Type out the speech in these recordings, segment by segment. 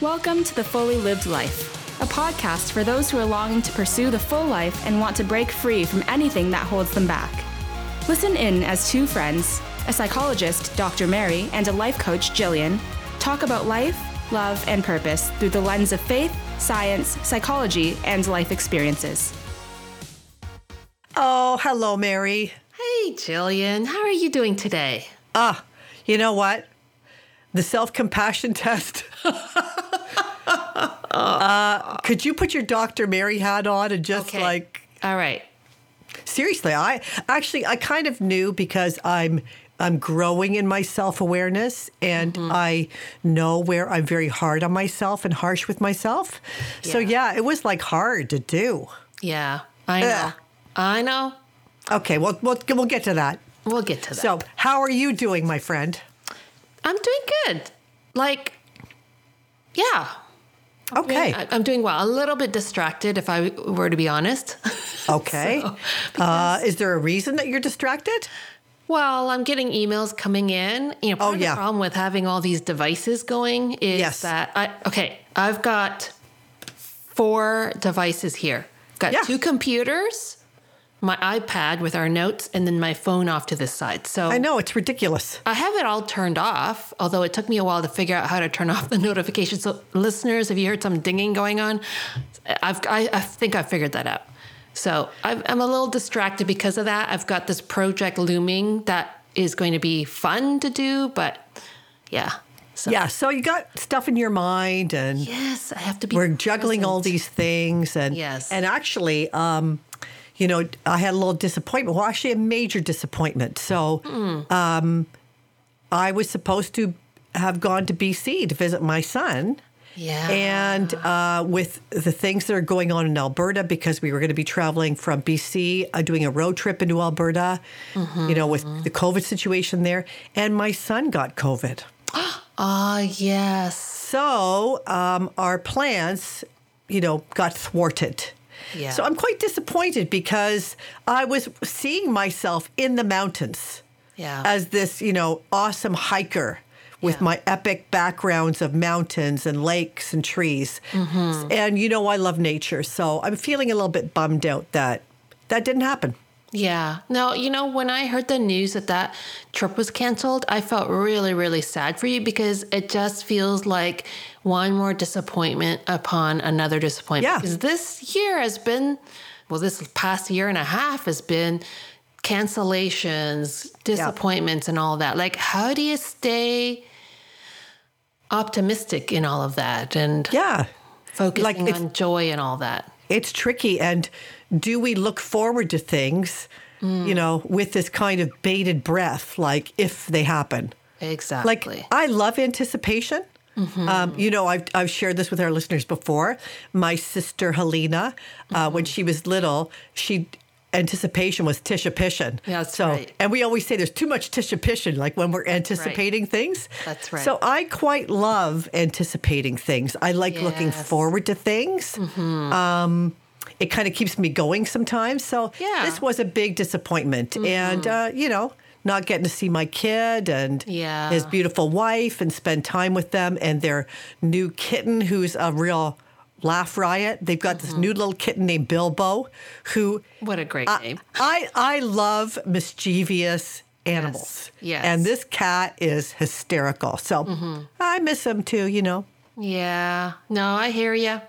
Welcome to The Fully Lived Life, a podcast for those who are longing to pursue the full life and want to break free from anything that holds them back. Listen in as two friends, a psychologist, Dr. Merry, and a life coach, Gillian, talk about life, love, and purpose through the lens of faith, science, psychology, and life experiences. Oh, hello, Merry. Hey, Gillian. How are you doing today? Ah, you know what? The self compassion test. uh, could you put your Dr. Merry hat on and just Okay. like, All right. seriously, I actually, I kind of knew because I'm. I'm growing in my self awareness and Mm-hmm. I know where I'm very hard on myself and harsh with myself. So, Yeah. yeah, it was like hard to do. Yeah, I know. Ugh. I know. Okay, well, we'll, we'll get to that. We'll get to that. So, how are you doing, my friend? I'm doing good. Like, yeah. Okay. I- I'm doing well. A little bit distracted, if I were to be honest. Okay. So, uh, is there a reason that you're distracted? well, I'm getting emails coming in. You know, part Oh, of yeah. the problem with having all these devices going is Yes. that I okay, I've got four devices here. Got Yeah. two computers, my iPad with our notes, and then my phone off to the side. So I know it's ridiculous. I have it all turned off, although it took me a while to figure out how to turn off the notifications. So, listeners, have you heard some dinging going on? I've, I, I think I figured that out. So, I've, I'm a little distracted because of that. I've got this project looming that is going to be fun to do, but yeah. So, Yeah, so you got stuff in your mind and Yes, I have to be. we're juggling all these things and Yes. and actually um you know, I had a little disappointment. Well, actually a major disappointment. So Hmm. um I was supposed to have gone to BC to visit my son. Yeah. And uh, with the things that are going on in Alberta, because we were going to be traveling from BC, uh, doing a road trip into Alberta, you know, with the COVID situation there. And my son got COVID. Ah, yes. So um, our plans, you know, got thwarted. Yeah. So I'm quite disappointed because I was seeing myself in the mountains Yeah. as this, you know, awesome hiker with Yeah. my epic backgrounds of mountains and lakes and trees. Mm-hmm. And you know, I love nature. So I'm feeling a little bit bummed out that that didn't happen. Yeah. No, you know, when I heard the news that that trip was canceled, I felt really, really sad for you because it just feels like one more disappointment upon another disappointment. Yeah. Because this year has been, well, this past year and a half has been cancellations, disappointments, and all that. Like, how do you stay optimistic in all of that and Yeah. focusing it's- on joy and all that? it's tricky and do we look forward to things you know with this kind of bated breath like if they happen Exactly. like i love anticipation um, you know I've, I've shared this with our listeners before my sister helena uh, when she was little she anticipation was tisha pishin Yeah, that's so right. and we always say there's too much tisha pishin like when we're anticipating things That's right. so i quite love anticipating things i like looking Yes. Mm-hmm. forward to things um, it kind of keeps me going sometimes. So Yeah. Mm-hmm. this was a big disappointment, and uh, you know, not getting to see my kid and Yeah. his beautiful wife and spend time with them and their new kitten, who's a real laugh riot. They've got this new little kitten named Bilbo, who what a great I, name. I I love mischievous animals. Yes. and this cat is hysterical. So I miss him too. You know. Yeah. No, I hear you.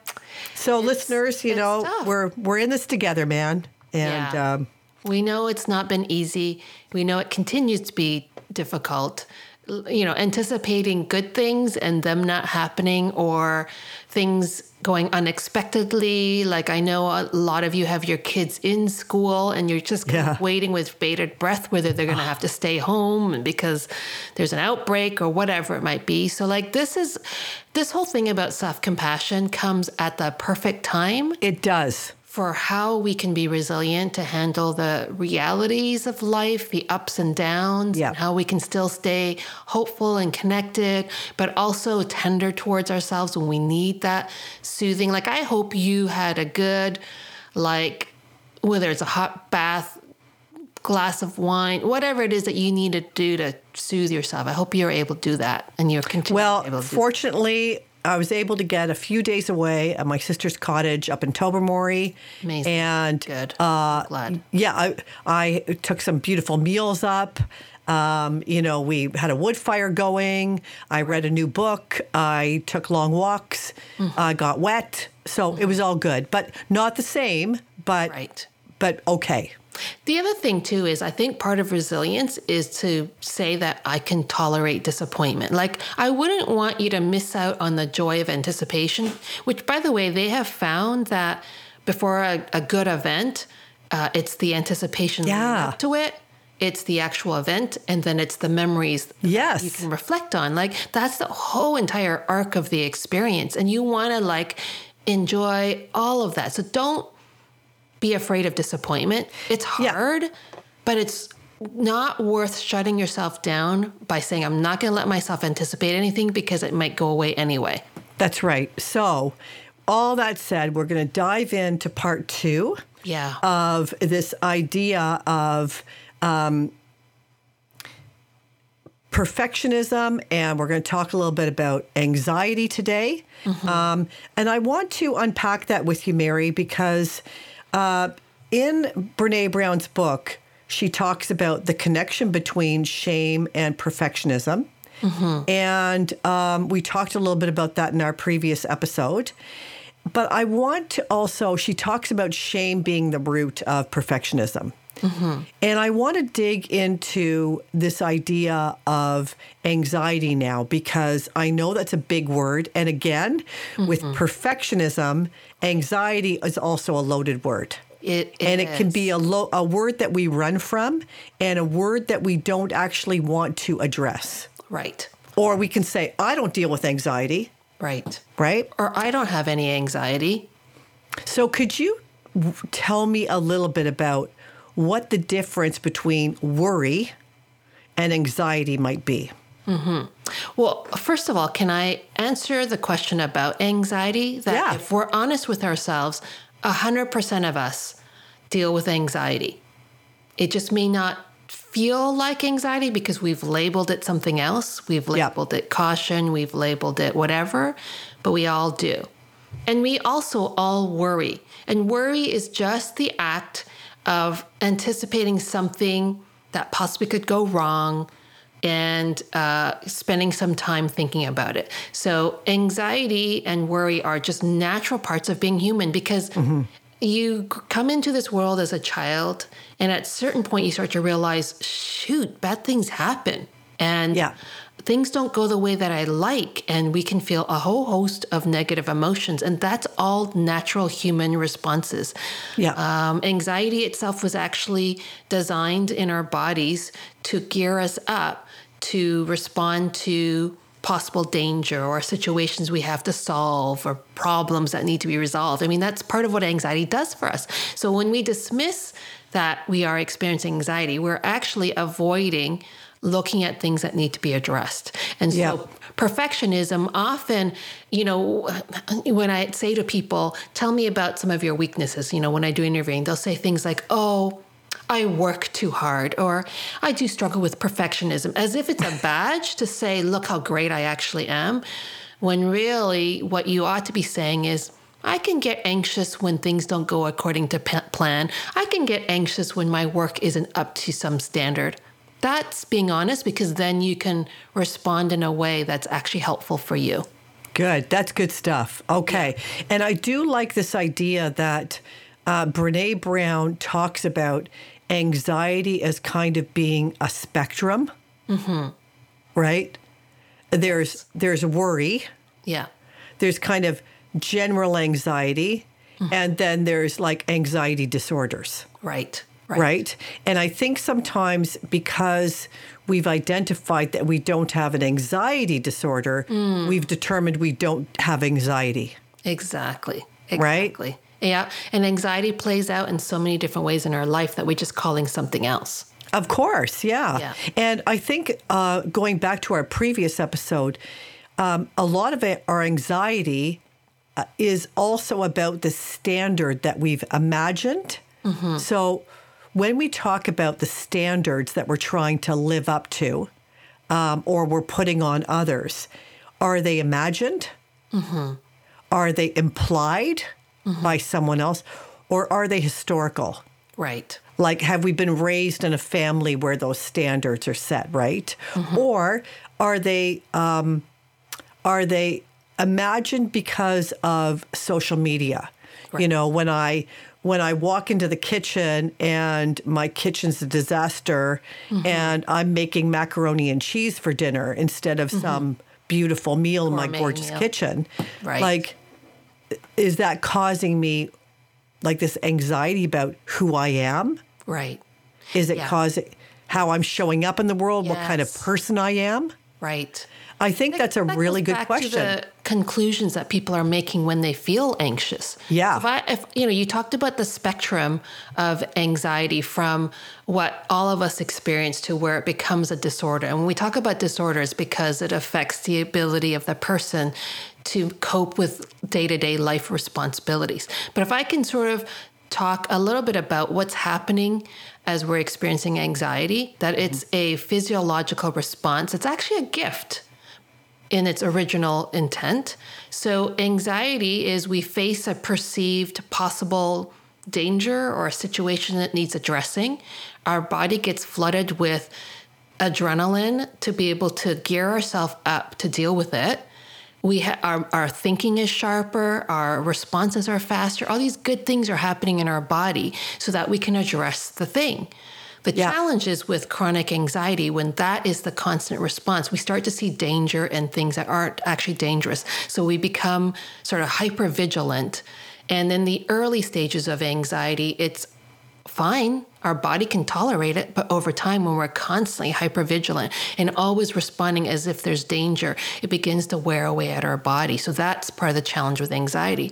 So listeners, you know, tough. we're we're in this together, man. And Yeah. um, We know it's not been easy. We know it continues to be difficult. You know, anticipating good things and them not happening or things going unexpectedly. Like I know a lot of you have your kids in school and you're just kind Yeah. of waiting with bated breath whether they're going to ah. have to stay home and because there's an outbreak or whatever it might be. So like this is this whole thing about self-compassion comes at the perfect time it does. For how we can be resilient to handle the realities of life, the ups and downs, Yeah. and how we can still stay hopeful and connected, but also tender towards ourselves when we need that soothing. Like, I hope you had a good, like, whether it's a hot bath, glass of wine, whatever it is that you need to do to soothe yourself. I hope you're able to do that and you're continuing Well, able to do fortunately, I was able to get a few days away at my sister's cottage up in Tobermory. Amazing. And Good. Uh, Glad. yeah, I, I took some beautiful meals up. Um, you know, we had a wood fire going. I read a new book. I took long walks. Mm-hmm. I got wet. So it was all good, but not the same, but, Right. but okay. The other thing too is I think part of resilience is to say that I can tolerate disappointment. Like I wouldn't want you to miss out on the joy of anticipation, which by the way, they have found that before a, a good event, uh, it's the anticipation Yeah. to it. It's the actual event, and then it's the memories that Yes. you can reflect on. Like that's the whole entire arc of the experience, and you want to like enjoy all of that. So don't be afraid of disappointment. It's Yeah. hard, but it's not worth shutting yourself down by saying, I'm not going to let myself anticipate anything because it might go away anyway. That's right. So, all that said, we're going to dive into part two Yeah. of this idea of um, perfectionism, and we're going to talk a little bit about anxiety today. Um, and I want to unpack that with you, Merry, because uh, in Brene Brown's book, she talks about the connection between shame and perfectionism. And um, we talked a little bit about that in our previous episode. But I want to also, she talks about shame being the root of perfectionism. Mm-hmm. And I want to dig into this idea of anxiety now because I know that's a big word. And again, with mm-hmm. perfectionism, anxiety is also a loaded word. It, and it can be a, lo- a word that we run from and a word that we don't actually want to address. right. Or we can say, I don't deal with anxiety, Right. right? Or I don't have any anxiety. So, could you tell me a little bit about what the difference between worry and anxiety might be? Mm-hmm. Well, first of all, can I answer the question about anxiety? That Yeah. if we're honest with ourselves, 100% of us deal with anxiety. It just may not feel like anxiety because we've labeled it something else. We've labeled it caution, we've labeled it whatever, but we all do. And we also all worry. And worry is just the act of anticipating something that possibly could go wrong and uh, spending some time thinking about it. So, anxiety and worry are just natural parts of being human because you come into this world as a child, and at a certain point, you start to realize, shoot, bad things happen. And Yeah. Things don't go the way that I like, and we can feel a whole host of negative emotions, and that's all natural human responses. Yeah. Um, anxiety itself was actually designed in our bodies to gear us up to respond to possible danger or situations we have to solve or problems that need to be resolved. I mean, that's part of what anxiety does for us. So when we dismiss that we are experiencing anxiety, we're actually avoiding looking at things that need to be addressed. And so Yeah. perfectionism often, you know, when I say to people, tell me about some of your weaknesses, you know, when I do interviewing, they'll say things like, oh, I work too hard, or I do struggle with perfectionism, as if it's a badge to say, look how great I actually am. When really what you ought to be saying is, I can get anxious when things don't go according to p- plan. I can get anxious when my work isn't up to some standard. That's being honest because then you can respond in a way that's actually helpful for you. Good. That's good stuff. Okay. And I do like this idea that uh, Brene Brown talks about anxiety as kind of being a spectrum. Mm-hmm. Right? There's there's worry. Yeah. There's kind of general anxiety, and then there's like anxiety disorders. Right. Right. And I think sometimes because we've identified that we don't have an anxiety disorder, we've determined we don't have anxiety. Exactly. Right? Exactly. Yeah. And anxiety plays out in so many different ways in our life that we're just calling something else. Of course, yeah. Yeah. And I think uh, going back to our previous episode, um, a lot of it, our anxiety uh, is also about the standard that we've imagined. So when we talk about the standards that we're trying to live up to um, or we're putting on others, are they imagined Are they implied by someone else or are they historical? Right. Like, have we been raised in a family where those standards are set, right? Or are they um, are they imagined because of social media? You know, when I when I walk into the kitchen and my kitchen's a disaster, mm-hmm. and I'm making macaroni and cheese for dinner instead of mm-hmm. some beautiful meal in my gorgeous meal. kitchen, Right. like, is that causing me like this anxiety about who I am? Right. Is it Yeah. causing how I'm showing up in the world? What kind of person I am? Right. I think that's a That really good question. Conclusions that people are making when they feel anxious. Yeah. If I, if you know, you talked about the spectrum of anxiety from what all of us experience to where it becomes a disorder. And when we talk about disorders, because it affects the ability of the person to cope with day-to-day life responsibilities. But if I can sort of talk a little bit about what's happening as we're experiencing anxiety, that it's mm-hmm. a physiological response. It's actually a gift in its original intent. So, anxiety is we face a perceived possible danger or a situation that needs addressing. Our body gets flooded with adrenaline to be able to gear ourselves up to deal with it. We ha- our, our thinking is sharper, our responses are faster. All these good things are happening in our body so that we can address the thing. The Yeah. challenge is with chronic anxiety when that is the constant response, we start to see danger and things that aren't actually dangerous. So we become sort of hyper vigilant. And in the early stages of anxiety, it's fine. Our body can tolerate it, but over time, when we're constantly hypervigilant and always responding as if there's danger, it begins to wear away at our body. So that's part of the challenge with anxiety.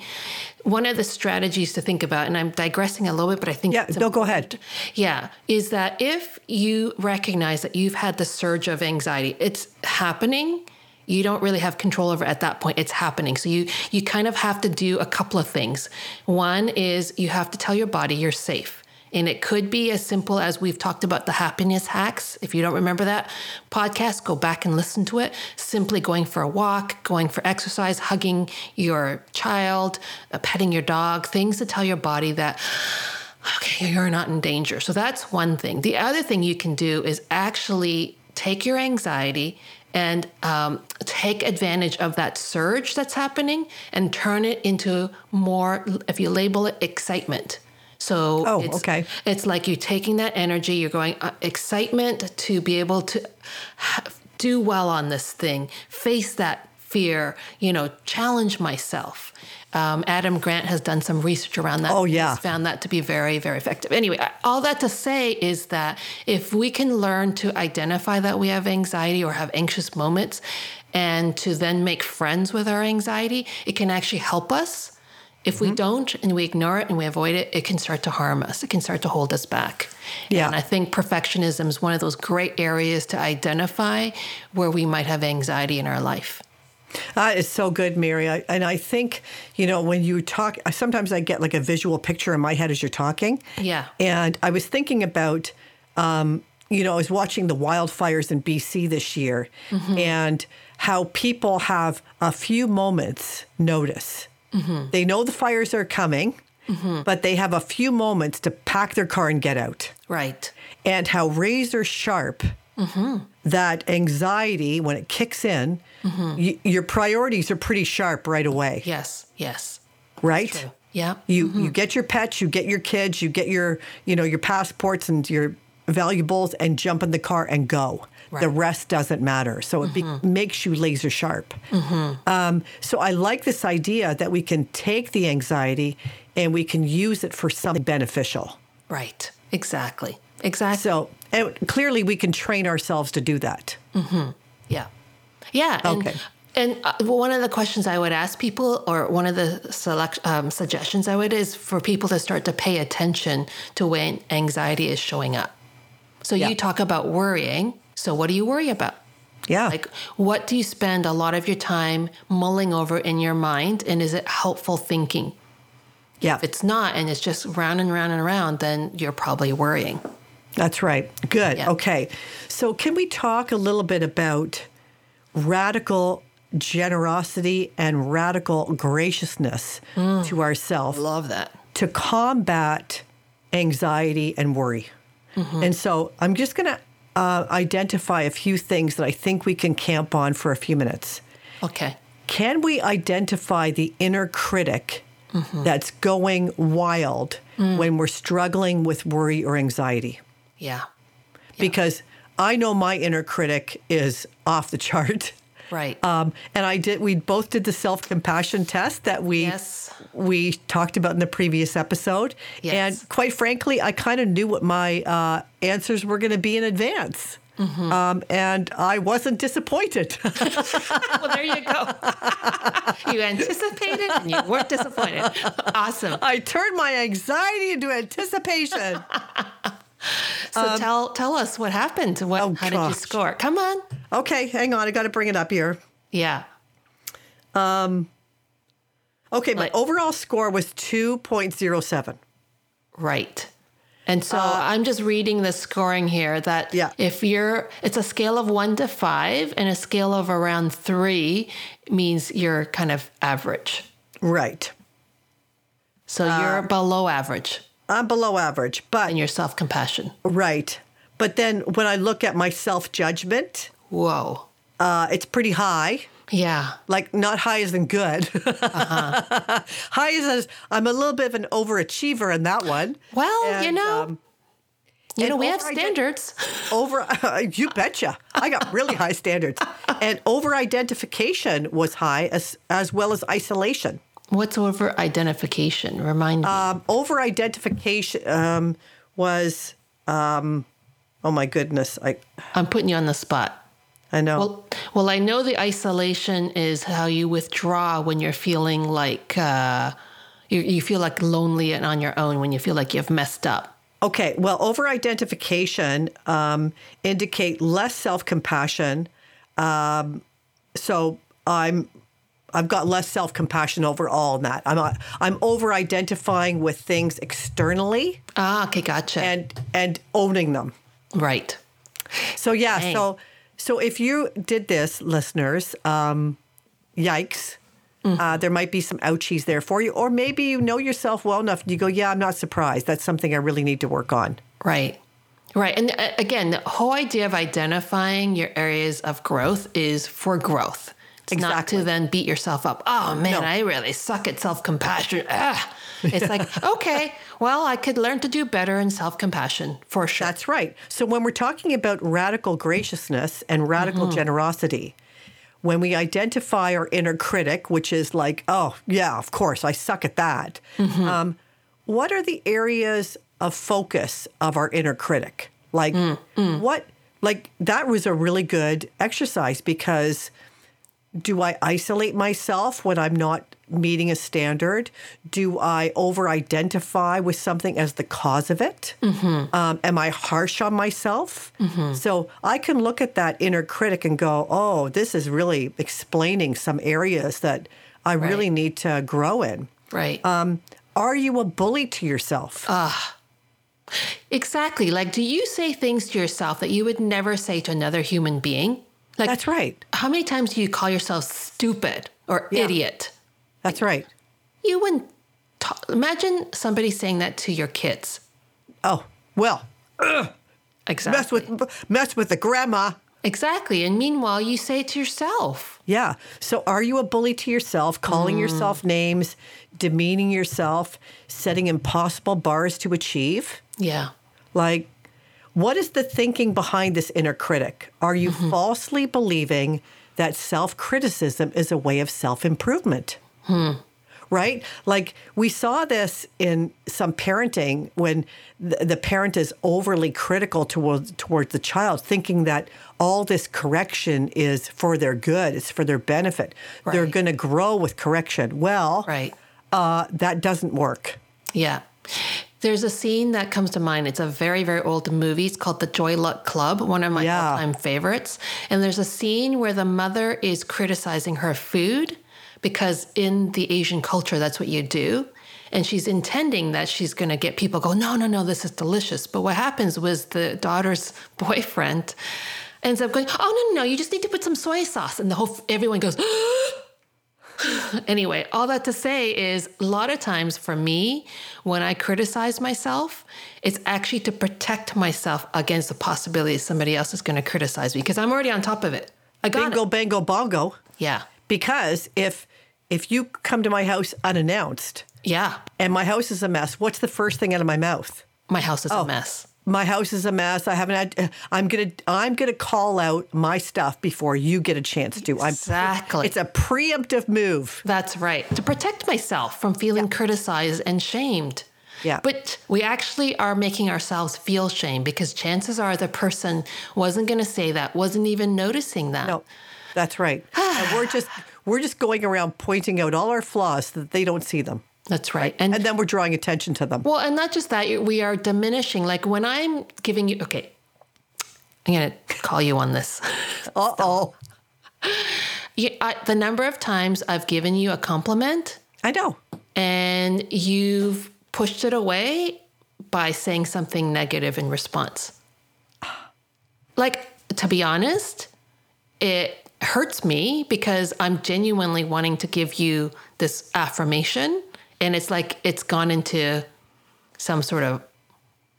One of the strategies to think about, and I'm digressing a little bit, but I think Yeah, no, go ahead. yeah, is that if you recognize that you've had the surge of anxiety, it's happening. You don't really have control over it at that point. It's happening. So you you kind of have to do a couple of things. One is you have to tell your body you're safe. And it could be as simple as we've talked about the happiness hacks. If you don't remember that podcast, go back and listen to it. Simply going for a walk, going for exercise, hugging your child, uh, petting your dog, things to tell your body that okay, you're not in danger. So that's one thing. The other thing you can do is actually take your anxiety and um, take advantage of that surge that's happening and turn it into more, if you label it, excitement. So Oh, it's, okay. it's like you're taking that energy, you're going uh, excitement to be able to ha- do well on this thing, face that fear, you know, challenge myself. Um, Adam Grant has done some research around that. Oh, yeah. He's found that to be very, very effective. Anyway, all that to say is that if we can learn to identify that we have anxiety or have anxious moments and to then make friends with our anxiety, it can actually help us. If Mm-hmm. we don't and we ignore it and we avoid it, it can start to harm us. It can start to hold us back. Yeah. And I think perfectionism is one of those great areas to identify where we might have anxiety in our life. That is so good, Merry. I, and I think, you know, when you talk, sometimes I get like a visual picture in my head as you're talking. Yeah. And I was thinking about, um, you know, I was watching the wildfires in BC this year and how people have a few moments notice. Mm-hmm. They know the fires are coming, mm-hmm. but they have a few moments to pack their car and get out. Right. And how razor sharp mm-hmm. that anxiety, when it kicks in, y- your priorities are pretty sharp right away, Yes. Yes. right? True. Yeah. You you get your pets, you get your kids, you get your you know your passports and your valuables, and jump in the car and go. The rest doesn't matter. So it be, makes you laser sharp. Um, so I like this idea that we can take the anxiety and we can use it for something beneficial. Right. Exactly. Exactly. So and clearly we can train ourselves to do that. Yeah. Yeah. And, Okay. And uh, one of the questions I would ask people, or one of the select um, suggestions I would, is for people to start to pay attention to when anxiety is showing up. So Yeah. you talk about worrying. So what do you worry about? Yeah. Like, what do you spend a lot of your time mulling over in your mind? And is it helpful thinking? yeah. If it's not, and it's just round and round and round, then you're probably worrying. That's right. Good. Yeah. Okay. So, can we talk a little bit about radical generosity and radical graciousness hmm. to ourselves Love that. to combat anxiety and worry. Mm-hmm. And so I'm just going to uh, identify a few things that I think we can camp on for a few minutes. Okay. Can we identify the inner critic that's going wild when we're struggling with worry or anxiety? Yeah. Because I know my inner critic is off the chart. Right. Um, and I did. We both did the self compassion test that we Yes. we talked about in the previous episode. Yes. And quite frankly, I kind of knew what my uh, answers were going to be in advance. Mm-hmm. Um, and I wasn't disappointed. well, there you go. you anticipated and you weren't disappointed. Awesome. I turned my anxiety into anticipation. So tell tell us what happened. What Um, oh, how did you score? Come on. Okay, hang on. I got to bring it up here. Yeah. Um. Okay, my Like- overall score was 2.07. Right. And so I'm just reading the scoring here that Uh, Yeah. if you're, it's a scale of one to five, and a scale of around three means you're kind of average. Right. So Uh, you're below average I'm below average, but in your self compassion. right. But then when I look at my self judgment, Whoa. uh, it's pretty high. Yeah. Like not high as in good. Uh-huh. high as I'm a little bit of an overachiever in that one. Well, you know, um, you know, we have standards. over you betcha. I got really high standards. And over identification was high as as well as isolation. What's over identification? Remind me. Um, over identification um, was um, oh my goodness. I I'm putting you on the spot. I know. Well, well, I know the isolation is how you withdraw when you're feeling like uh, you, you feel like lonely and on your own when you feel like you've messed up. Okay, well, over identification um, indicate less self compassion. Um, so I'm I've got less self compassion overall in that. I'm uh, I'm over identifying with things externally Ah, okay, gotcha. and and owning them. right. So yeah, Dang. so so if you did this, listeners, um, yikes. Uh, there might be some ouchies there for you, or maybe you know yourself well enough. You go, yeah, I'm not surprised. That's something I really need to work on. Right. Right. And uh, again, the whole idea of identifying your areas of growth is for growth. It's not Exactly. to then beat yourself up. Oh man, No. I really suck at self compassion. Ah. It's like, okay, well, I could learn to do better in self compassion for sure. That's right. So when we're talking about radical graciousness and radical Mm-hmm. generosity, when we identify our inner critic, which is like, oh, yeah, of course, I suck at that. Mm-hmm. Um, what are the areas of focus of our inner critic? Like, Mm, what, like, that was a really good exercise because do I isolate myself when I'm not meeting a standard? Do I over identify with something as the cause of it? Um, am I harsh on myself? So I can look at that inner critic and go, oh, this is really explaining some areas that I really need to grow in. right. Um, are you a bully to yourself? Exactly. Like, do you say things to yourself that you would never say to another human being? Like, That's right. how many times do you call yourself stupid or Yeah. idiot? That's right. You wouldn't ta- imagine somebody saying that to your kids. Oh, well, Exactly. mess with mess with the grandma. exactly. And meanwhile, you say it to yourself. Yeah. So are you a bully to yourself, calling mm. yourself names, demeaning yourself, setting impossible bars to achieve? Yeah. Like, what is the thinking behind this inner critic? Are you falsely believing that self criticism is a way of self improvement? Right? Like, we saw this in some parenting when the, the parent is overly critical towards, towards the child, thinking that all this correction is for their good, it's for their benefit. They're going to grow with correction. Well, Right. uh, that doesn't work. Yeah. There's a scene that comes to mind. It's a very, very old movie. It's called The Joy Luck Club, one of my Yeah. all time favorites. And there's a scene where the mother is criticizing her food because in the Asian culture, that's what you do. And she's intending that she's going to get people go, no, no, no, this is delicious. But what happens was the daughter's boyfriend ends up going, "Oh no, no, no! You just need to put some soy sauce," and the whole everyone goes. Oh, anyway, all that to say is a lot of times for me, when I criticize myself, it's actually to protect myself against the possibility somebody else is going to criticize me because I'm already on top of it. I got Bingo, it. bango, bongo. Yeah. Because if if you come to my house unannounced Yeah. and my house is a mess, what's the first thing out of my mouth? My house is a oh, mess. My house is a mess. I haven't had. I'm gonna. I'm gonna call out my stuff before you get a chance to. I'm, Exactly. It's a preemptive move. That's right. To protect myself from feeling criticized and shamed. Yeah. But we actually are making ourselves feel shame because chances are the person wasn't going to say that, wasn't even noticing that. No, that's right. and we're just we're just going around pointing out all our flaws so that they don't see them, That's right. And, and then we're drawing attention to them. well, and not just that, we are diminishing. Like when I'm giving you, okay, I'm going to call you on this. Uh oh. I, the number of times I've given you a compliment I know. and you've pushed it away by saying something negative in response. Like, to be honest, it hurts me because I'm genuinely wanting to give you this affirmation. And it's like it's gone into some sort of,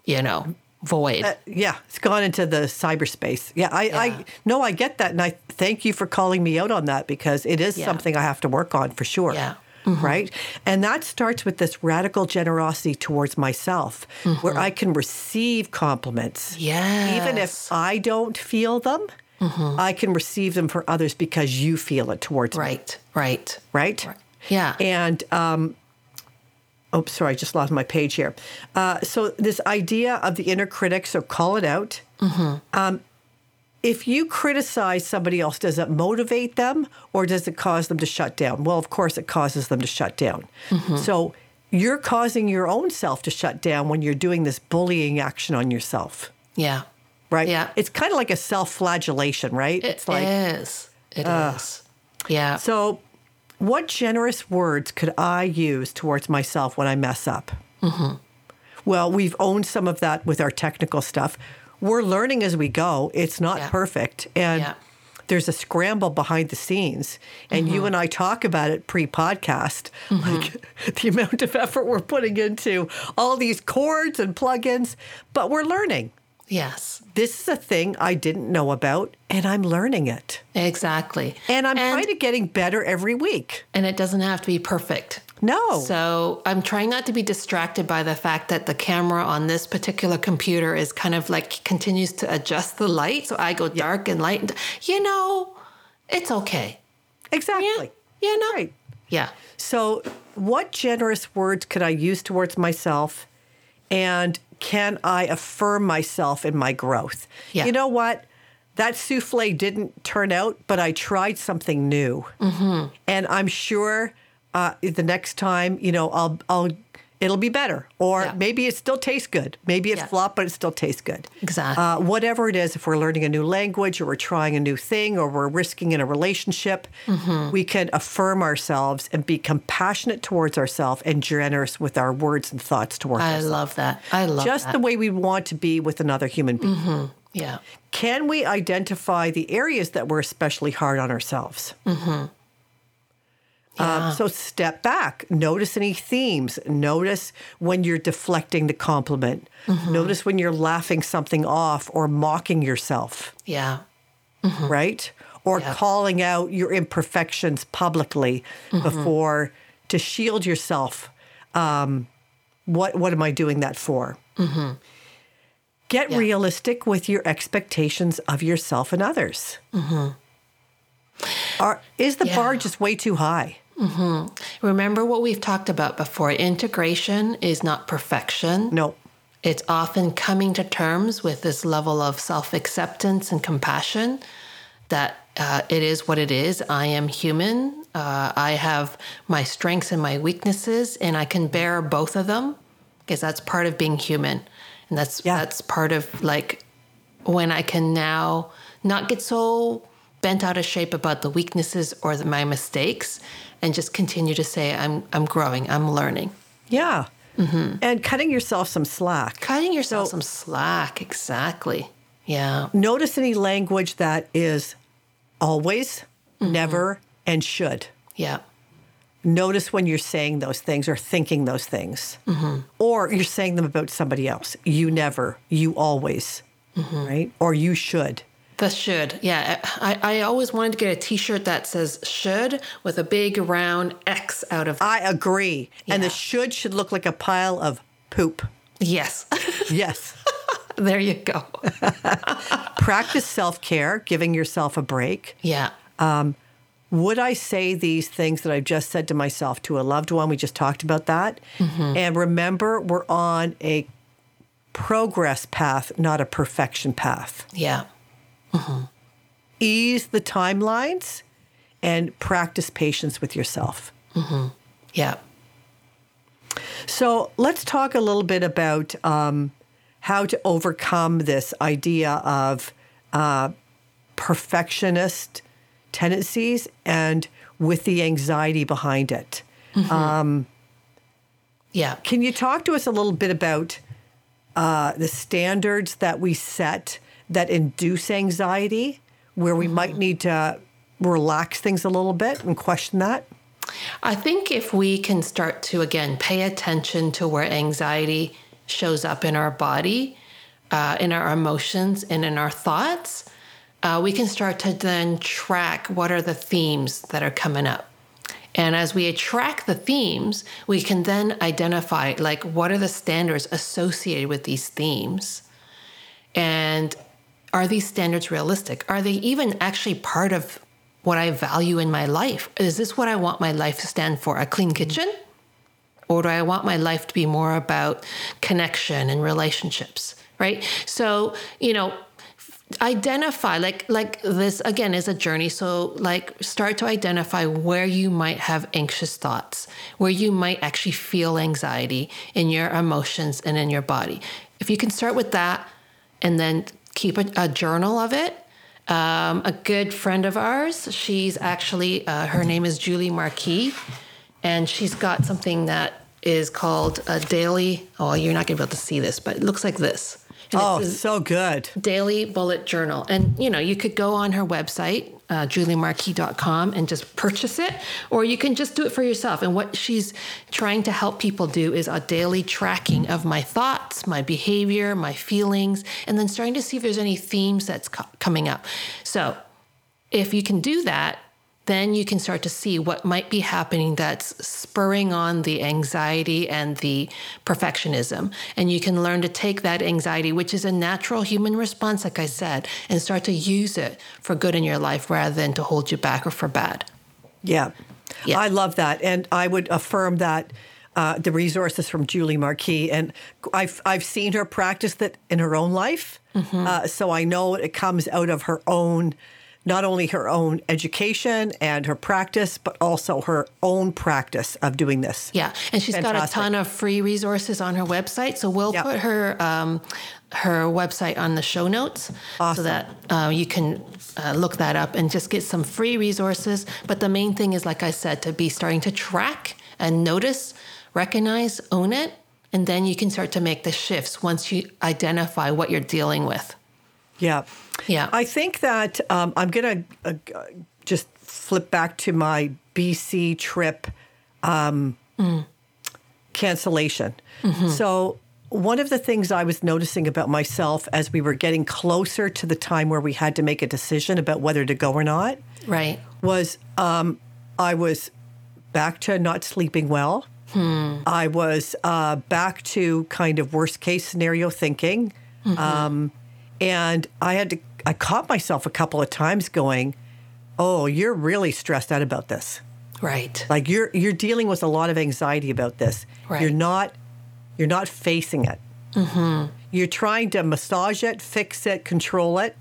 you know, void. Uh, yeah, it's gone into the cyberspace. Yeah, I, Yeah. I no, I get that, and I thank you for calling me out on that because it is Yeah. something I have to work on for sure. Yeah. Right, mm-hmm. and that starts with this radical generosity towards myself, where mm-hmm. I can receive compliments, yes. even if I don't feel them. Mm-hmm. I can receive them for others because you feel it towards me. Right, right. Right. Yeah. And um, oh, sorry, I just lost my page here. Uh, so this idea of the inner critic, so call it out. Um, if you criticize somebody else, does it motivate them or does it cause them to shut down? Well, of course, it causes them to shut down. So you're causing your own self to shut down when you're doing this bullying action on yourself, yeah. right? Yeah. It's kind of like a self-flagellation, right? It's like it is. It is. Yeah. So, what generous words could I use towards myself when I mess up? Mm-hmm. Well, we've owned some of that with our technical stuff. We're learning as we go. It's not Yeah. perfect. And Yeah. there's a scramble behind the scenes. And Mm-hmm. you and I talk about it pre podcast, like the amount of effort we're putting into all these chords and plugins, but we're learning. Yes. This is a thing I didn't know about, and I'm learning it. Exactly. And I'm kind of getting better every week. and it doesn't have to be perfect. No. So I'm trying not to be distracted by the fact that the camera on this particular computer is kind of like continues to adjust the light. So I go dark and light. And, you know, it's okay. exactly. Yeah. You know? Right. Yeah. So, what generous words could I use towards myself? And can I affirm myself in my growth? Yeah. You know what? That souffle didn't turn out, but I tried something new. Mm-hmm. And I'm sure uh, the next time, you know, I'll, I'll, it'll be better. Or Yeah. maybe it still tastes good. Maybe it's Yeah. flop, but it still tastes good. Exactly. Uh, whatever it is, if we're learning a new language or we're trying a new thing or we're risking in a relationship, Mm-hmm. we can affirm ourselves and be compassionate towards ourselves and generous with our words and thoughts towards ourselves. I ourselves. love that. I love that. Just that. the way we want to be with another human being. yeah. Can we identify the areas that we're especially hard on ourselves? Um, so step back, notice any themes, notice when you're deflecting the compliment, mm-hmm. notice when you're laughing something off or mocking yourself, Yeah. Mm-hmm. right? Or Yeah. calling out your imperfections publicly mm-hmm. before to shield yourself. Um, what what am I doing that for? Get Yeah. realistic with your expectations of yourself and others. Are, is the bar just way too high? Remember what we've talked about before integration is not perfection. No. It's often coming to terms with this level of self acceptance and compassion that uh, it is what it is. I am human. Uh, I have my strengths and my weaknesses, and I can bear both of them because that's part of being human. And that's, Yeah. that's part of like when I can now not get so bent out of shape about the weaknesses or the, my mistakes and just continue to say, I'm, I'm growing, I'm learning. Yeah. Mm-hmm. And cutting yourself some slack. Cutting yourself So- some slack, exactly. Yeah. Notice any language that is always, mm-hmm. never, and should. Yeah. Notice when you're saying those things or thinking those things, mm-hmm. or you're saying them about somebody else. You never, you always, right? Or you should. The should. Yeah. I, I always wanted to get a t shirt that says should with a big round X out of it. I agree. And the should should look like a pile of poop. Yes. Yes. there you go. Practice self care, giving yourself a break. Yeah. Um, would I say these things that I've just said to myself to a loved one? We just talked about that. Mm-hmm. And remember, we're on a progress path, not a perfection path. Yeah. Ease the timelines and practice patience with yourself. Yeah. So let's talk a little bit about um, how to overcome this idea of uh, perfectionist tendencies and with the anxiety behind it. Yeah. Can you talk to us a little bit about uh, the standards that we set that induce anxiety, where we might need to relax things a little bit and question that? I think if we can start to, again, pay attention to where anxiety shows up in our body, uh, in our emotions, and in our thoughts, uh, we can start to then track what are the themes that are coming up. And as we track the themes, we can then identify like what are the standards associated with these themes. And are these standards realistic? Are they even actually part of what I value in my life? Is this what I want my life to stand for? A clean kitchen? Or do I want my life to be more about connection and relationships? Right? So, you know, identify like like this again is a journey so like start to identify where you might have anxious thoughts where you might actually feel anxiety in your emotions and in your body if you can start with that and then keep a, a journal of it um, a good friend of ours she's actually uh, her name is julie marquis and she's got something that is called a daily oh you're not going to be able to see this but it looks like this And Oh, it's- so good. daily bullet journal. And, you know, you could go on her website, uh, juliemarquis.com, and just purchase it, or you can just do it for yourself. And what she's trying to help people do is a daily tracking of my thoughts, my behavior, my feelings, and then starting to see if there's any themes that's co- coming up. So if you can do that, then you can start to see what might be happening that's spurring on the anxiety and the perfectionism. And you can learn to take that anxiety, which is a natural human response, like I said, and start to use it for good in your life rather than to hold you back or for bad. Yeah. Yeah. I love that. And I would affirm that uh, the resources from Julie Marquis. And I've, I've seen her practice that in her own life. Mm-hmm. Uh, so I know it comes out of her own, not only her own education and her practice, but also her own practice of doing this. Yeah, and she's got a ton of free resources on her website. So we'll Yep. put her um, her website on the show notes so that uh, you can uh, look that up and just get some free resources. But the main thing is, like I said, to be starting to track and notice, recognize, own it, and then you can start to make the shifts once you identify what you're dealing with. Yeah. Yeah. I think that um, I'm going to uh, just flip back to my BC trip um, cancellation. So, one of the things I was noticing about myself as we were getting closer to the time where we had to make a decision about whether to go or not Right. was um, I was back to not sleeping well. I was uh, back to kind of worst case scenario thinking. Um, and I had to, I caught myself a couple of times going, Oh, you're really stressed out about this. Right. Like you're, you're dealing with a lot of anxiety about this. Right. You're not, you're not facing it. You're trying to massage it, fix it, control it.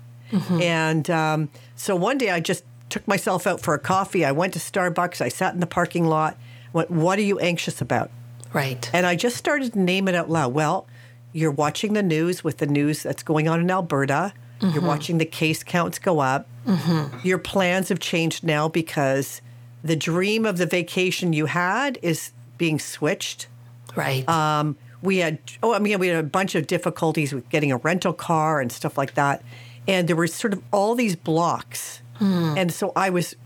And um, so one day I just took myself out for a coffee. I went to Starbucks. I sat in the parking lot. Went, what are you anxious about? Right. And I just started to name it out loud. Well, you're watching the news with the news that's going on in Alberta. You're mm-hmm. watching the case counts go up. Mm-hmm. Your plans have changed now because the dream of the vacation you had is being switched. Right. Um, we had oh I mean we had a bunch of difficulties with getting a rental car and stuff like that, and there were sort of all these blocks, mm. and so I was.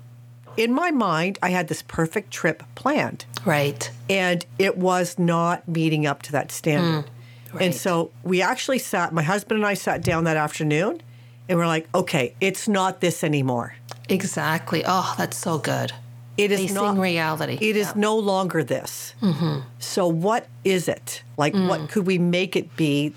In my mind, I had this perfect trip planned Right. and it was not meeting up to that standard. Mm. Right. And so we actually sat, my husband and I sat down that afternoon and we're like, okay, it's not this anymore. Exactly. Oh, that's so good. It is Facing not reality. It is no longer this. Mm-hmm. So what is it? Like, what mm. could we make it be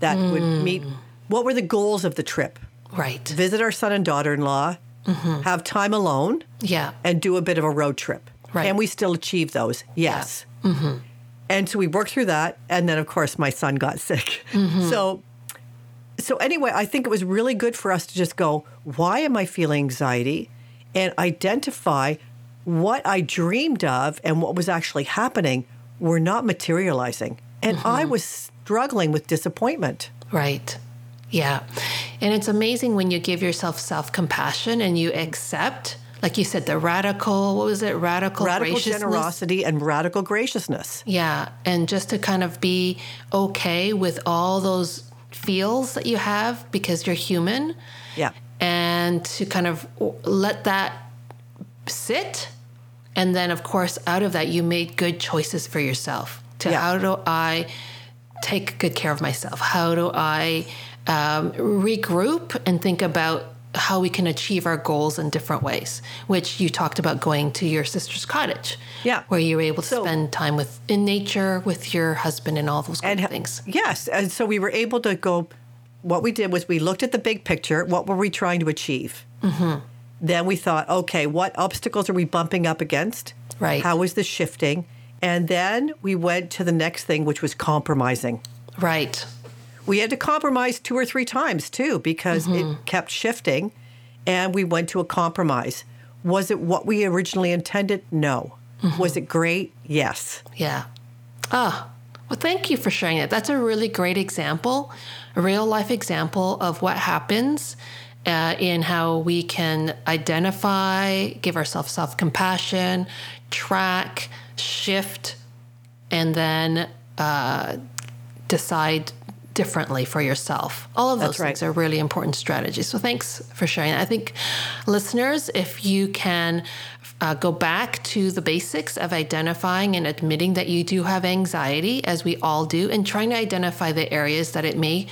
that would mm. meet? What were the goals of the trip? Right. Visit our son and daughter-in-law, mm-hmm. have time alone, Yeah. and do a bit of a road trip. Right. Can we still achieve those? Yes. Mm-hmm. And so we worked through that, and then of course my son got sick. Mm-hmm. So, so anyway, I think it was really good for us to just go, why am I feeling anxiety, and identify what I dreamed of and what was actually happening were not materializing, and I mm-hmm. was struggling with disappointment. Right. Yeah. And it's amazing when you give yourself self compassion and you accept, like you said, the radical, what was it? Radical, Radical generosity and radical graciousness. Yeah. And just to kind of be okay with all those feels that you have because you're human Yeah. and to kind of let that sit. And then, of course, out of that, you made good choices for yourself. To Yeah. how do I take good care of myself? How do I um, regroup and think about how we can achieve our goals in different ways? Which you talked about going to your sister's cottage, Yeah. where you were able to So- spend time with in nature with your husband and all those and things. Yes, and so we were able to go. What we did was we looked at the big picture. What were we trying to achieve? Mm-hmm. Then we thought, okay, what obstacles are we bumping up against? Right. How is this shifting? And then we went to the next thing, which was compromising. Right. We had to compromise two or three times too because Mm-hmm. it kept shifting, and we went to a compromise. Was it what we originally intended? No. Mm-hmm. Was it great? Yes. Yeah. Ah, well, thank you for sharing that. That's a really great example, a real life example of what happens uh, in how we can identify, give ourselves self compassion, track, shift, and then uh, decide differently for yourself. All of those That's right. things are really important strategies. So thanks for sharing. that. I think listeners, if you can uh, go back to the basics of identifying and admitting that you do have anxiety, as we all do, and trying to identify the areas that it may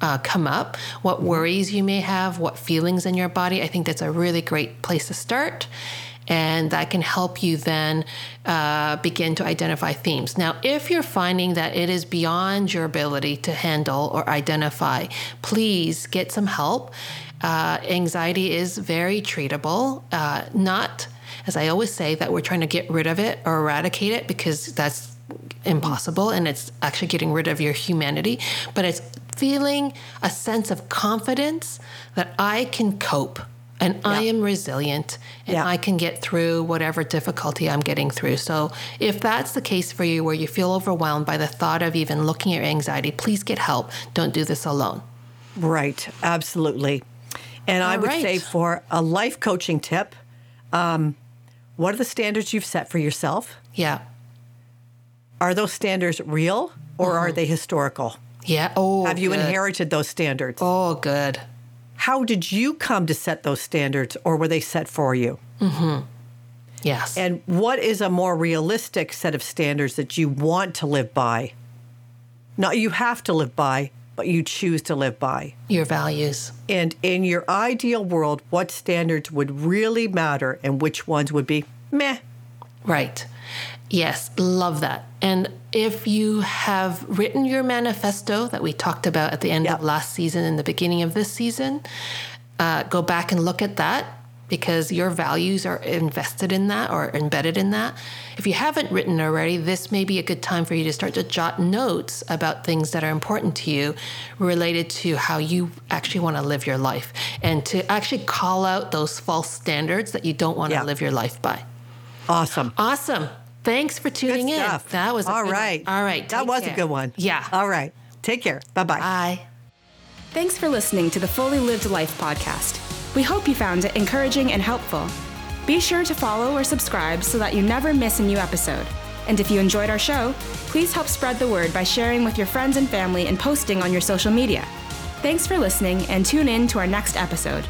uh, come up, what worries you may have, what feelings in your body. I think that's a really great place to start. And that can help you then uh, begin to identify themes. Now, if you're finding that it is beyond your ability to handle or identify, please get some help. Uh, anxiety is very treatable, uh, not as I always say, that we're trying to get rid of it or eradicate it because that's impossible and it's actually getting rid of your humanity, but it's feeling a sense of confidence that I can cope and I am resilient and Yeah. I can get through whatever difficulty I'm getting through. So, if that's the case for you where you feel overwhelmed by the thought of even looking at your anxiety, please get help. Don't do this alone. Right, absolutely. And I would right. say for a life coaching tip, um, what are the standards you've set for yourself? Yeah. Are those standards real or are they historical? Yeah. Oh, Have you good. inherited those standards? Oh, good. How did you come to set those standards or were they set for you? Mm-hmm. Yes. And what is a more realistic set of standards that you want to live by? Not you have to live by, but you choose to live by. your values. And in your ideal world, what standards would really matter and which ones would be meh? Right. Yes, love that. And if you have written your manifesto that we talked about at the end of last season and the beginning of this season, uh, go back and look at that because your values are invested in that or embedded in that. If you haven't written already, this may be a good time for you to start to jot notes about things that are important to you related to how you actually want to live your life and to actually call out those false standards that you don't want to live your life by. Awesome. Awesome. Thanks for tuning Good in. That was a all good one. right. All right. That was care. a good one. Yeah. All right. Take care. Bye bye. Bye. Thanks for listening to the Fully Lived Life podcast. We hope you found it encouraging and helpful. Be sure to follow or subscribe so that you never miss a new episode. And if you enjoyed our show, please help spread the word by sharing with your friends and family and posting on your social media. Thanks for listening and tune in to our next episode.